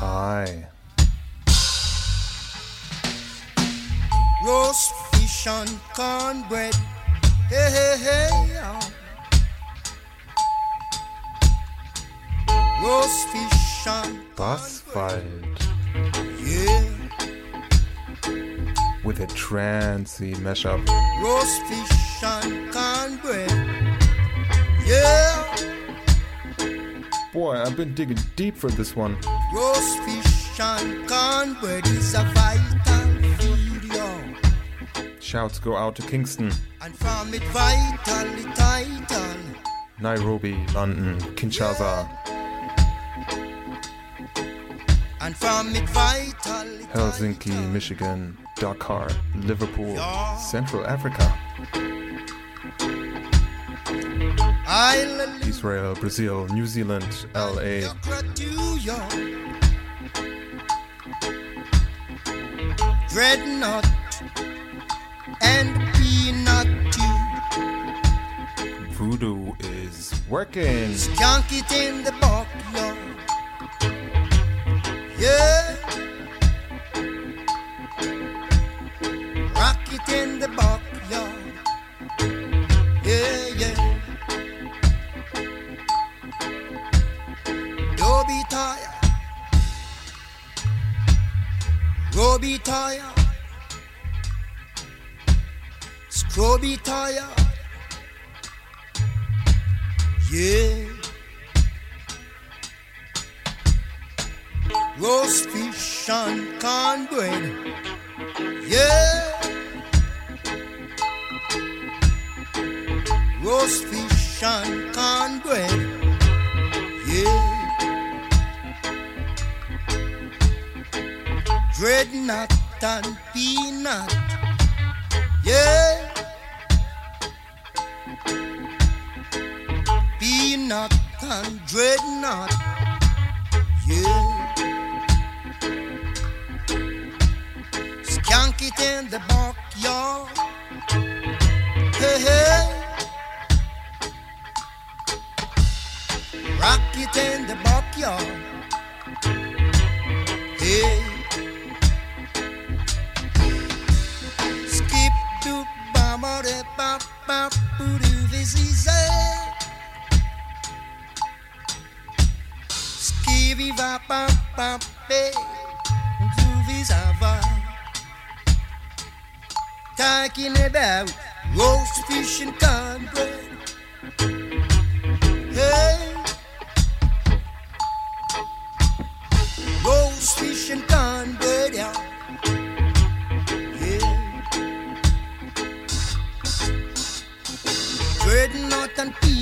clappity, high. Roast fish and cornbread, hey, hey, hey. Roast fish and Basswald. Yeah with a trancey mashup. Roast fish and cornbread. Yeah. Boy, I've been digging deep for this one. Roast fish and cornbread is a vital food, yo. Shouts go out to Kingston. And from it vitally. Nairobi, London, Kinshasa. And from it vitally Helsinki, Michigan. Dakar, Liverpool, Central Africa, Israel, Brazil, New Zealand, LA. Dreadnought and peanut Voodoo is working. Skunk it in the backyard. Yeah. in the backyard. Be tired. Scroll be tired. Yeah. Roast fish and cornbread. Yeah. roast fish and cornbread. Yeah. Dreadnought and peanut. Yeah. Peanut and dreadnought. Yeah. Skunk it in the backyard. Hey, hey. rock it in the backyard. Hey. Du Talking about roast fish and cornbread Hey Roast fish and Dreadnought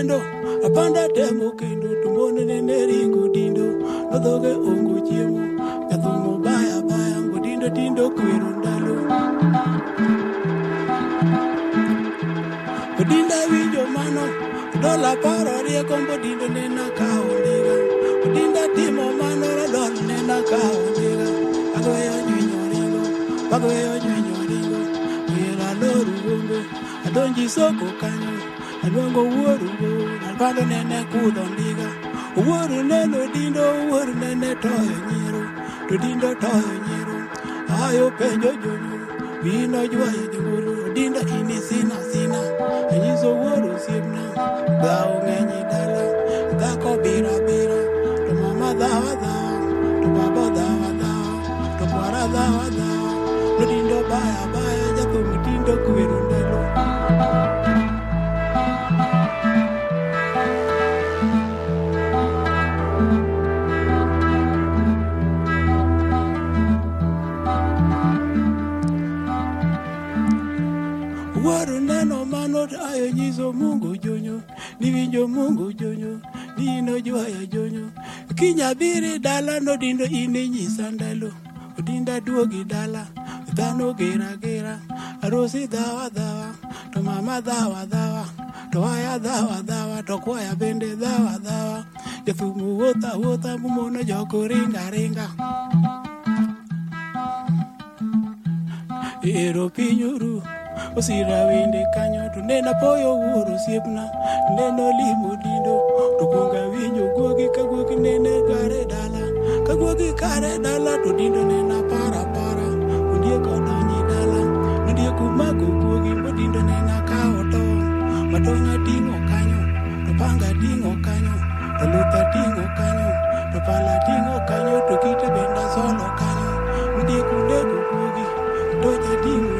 kendo, apanda temo kendo, tumbone nene ringo dindo, nodhoge ongo chiemo, jathumo baya baya, godindo tindo kwero ndalo. Odinda winjo mano, dola paro rieko mbodindo nena kao ndiga. Odinda timo mano, radol nena kao ndiga. Agoyo nyinyo ringo, agoyo nyinyo ringo, wira loru gombe, adonji soko kanyo. Aluongo wuoru alpando nene kudho ndiga. Wuoru neno dindo wuoru nene toyo nyiero To dindo toyo nyiero Ayo penjo jonyo Bino jwayo jogolo Dinda ini sina sina. Anyiso wuoru siemna Dhao ng'enyi dala Dhako bira bira. To mama dhawa dhawa To baba dhawa dhawa To kwara dhawa dhawa. To dindo baya baya Jathum dindo kwero niwinjo Mungu jonyo, nino jwaya jonyo. Kinyabiri dala nodindo ine nyisa ndalo, odinda duogi dala, dhano gera gera, arosi dhawa dhawa, to mama dhawa dhawa, to aya dhawa dhawa, to kwaya bende dhawa dhawa. Jathumu wuotha wuotha mumono joko ringa ringa. ero piny oru osira wende kanyo to ne napoyo wuoro osiepna. Ne nolimo dindo to kuong awinjo guogi ka guogi nene kare dala. Ka guogi kare dala to dindo ne napara para. Ondiek odonji dala nodieko mako guogi modindo ne nakawo tong matong ating'o kanyo to panga ating'o kanyo to luth ating'o kanyo to pala ating'o kanyo to kita bende asolo kanyo. Ondiek odeko guogi to jating'o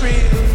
freedom.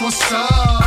what's up?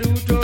do to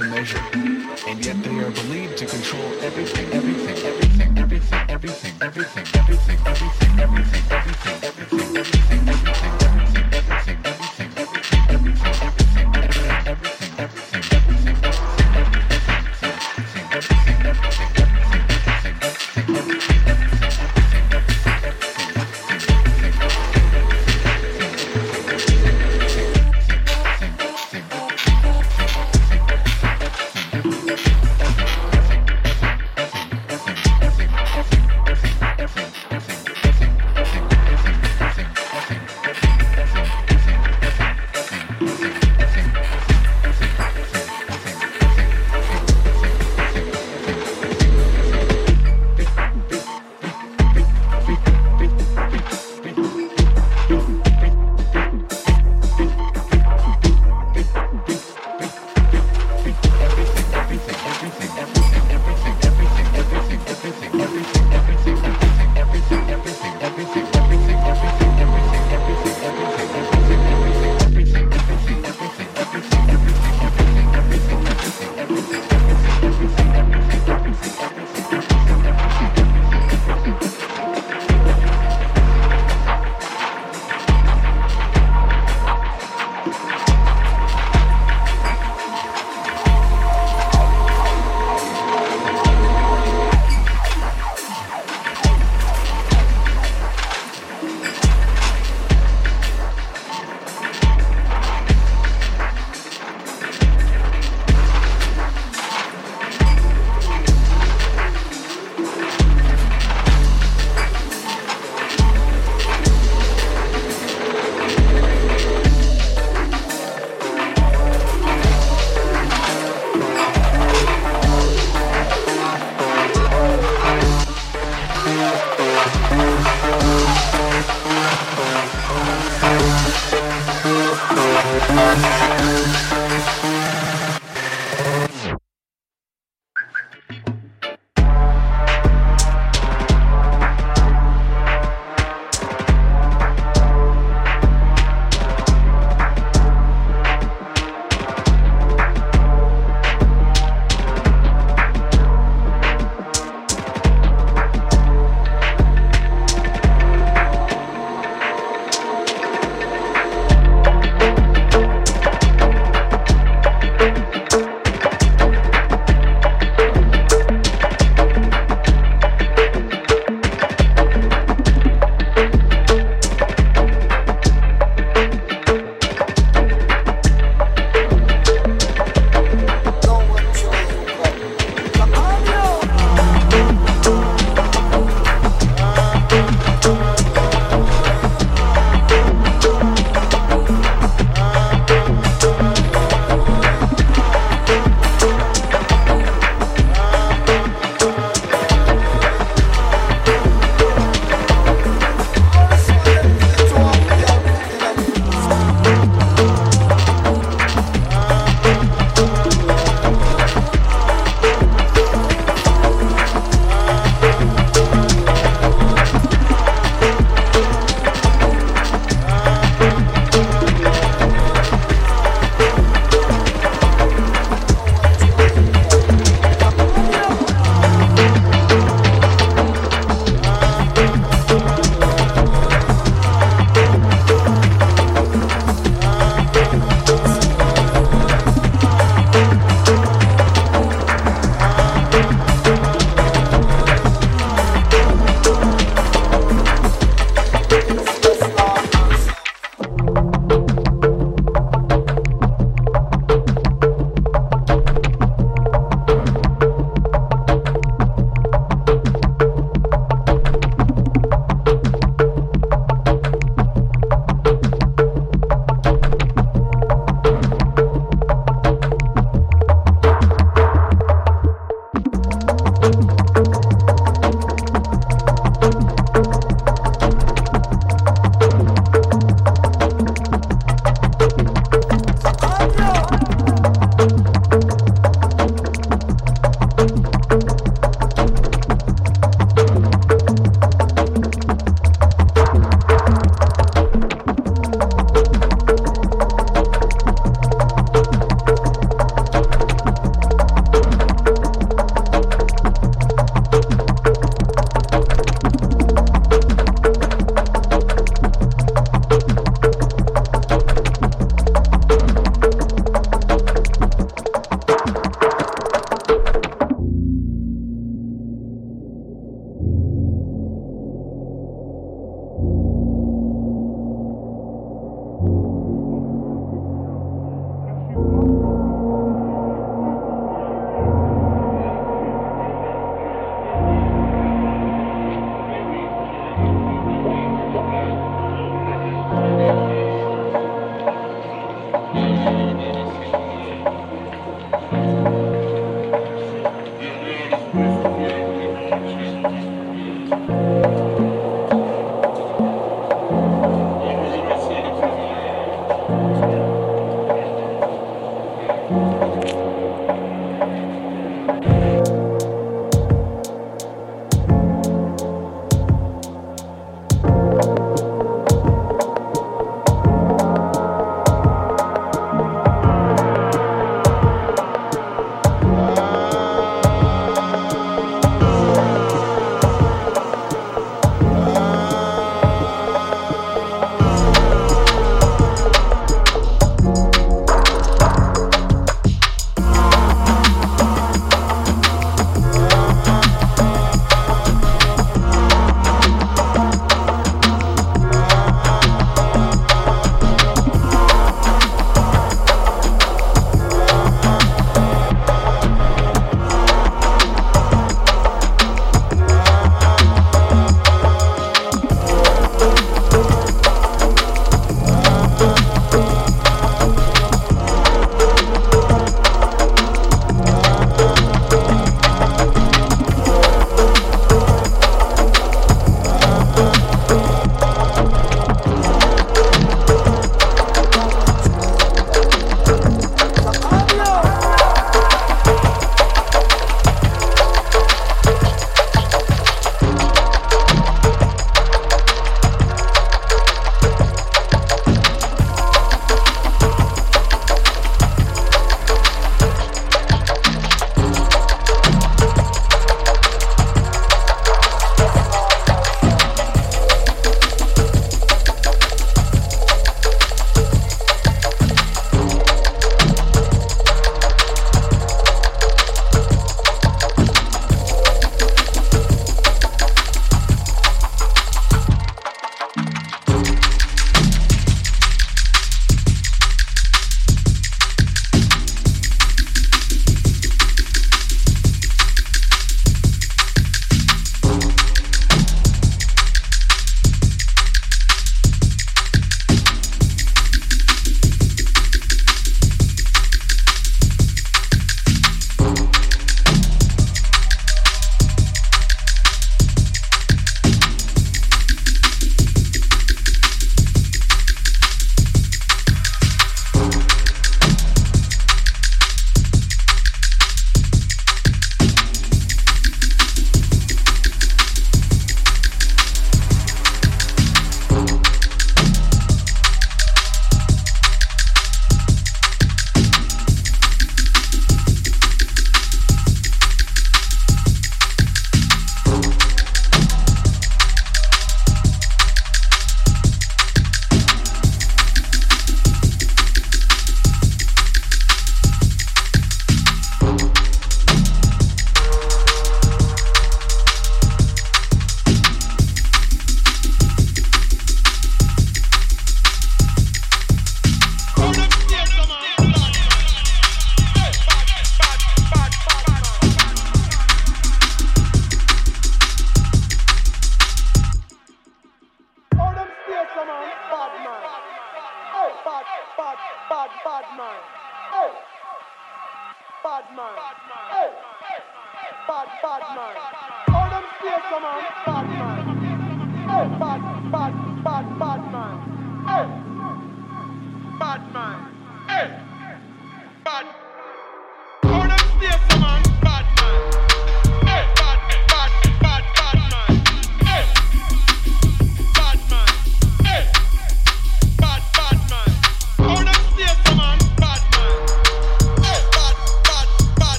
to measure,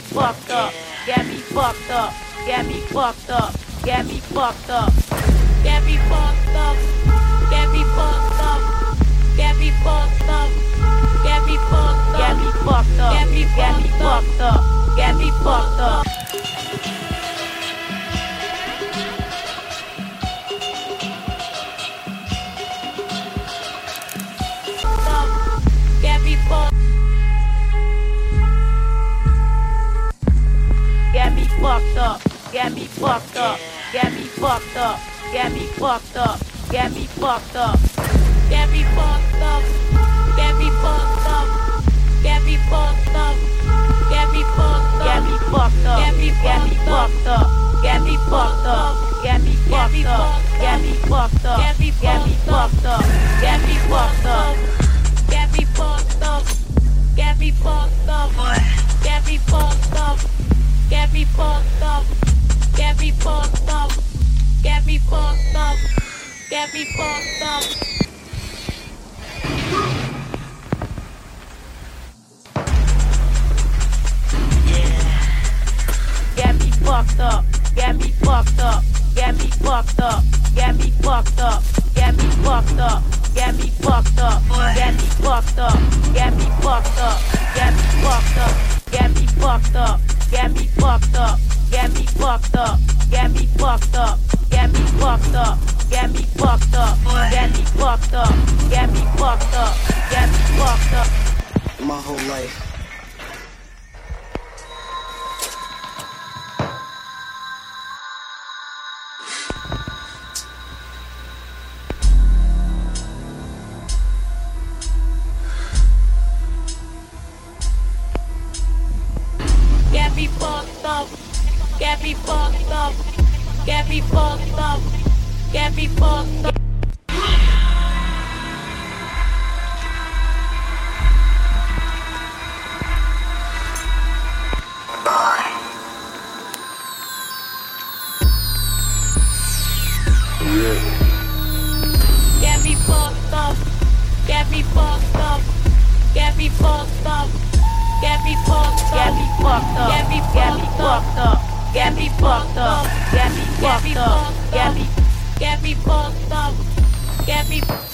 fucked up, get me fucked up, get me fucked up, get me fucked up, get me fucked up, get me fucked up, get me fucked up, get me fucked up, get me fucked up, get me fucked up, get me fucked up. Get me fucked up. Get me fucked up. Get me fucked up. Get me fucked up. Get me fucked up. Get me fucked up. Get me fucked up. Get me fucked up. Get me fucked up. Get me fucked up. Get me fucked up. Get me fucked up. Get me fucked up. Get me fucked up. Get me fucked up. Get me fucked up. Get me fucked up. Get me fucked up. Get me fucked up. Get me fucked up. Get me fucked up. Get me fucked up. Get me fucked up. Get me fucked up. Get me fucked up. Get me fucked up. Get me fucked up. Get me fucked up. Get me fucked up. Get me fucked up. Get me fucked up. Get me fucked up. Get me fucked up. Get me fucked up. Get me fucked up. Get me fucked up. Get me fucked up. Get me fucked up. Get me fucked up. Get me fucked up. My whole life. Me fucked up. Get me fucked up. Get me fucked up. Get me fucked up. Get me fucked up. Get me get me fucked up. Get me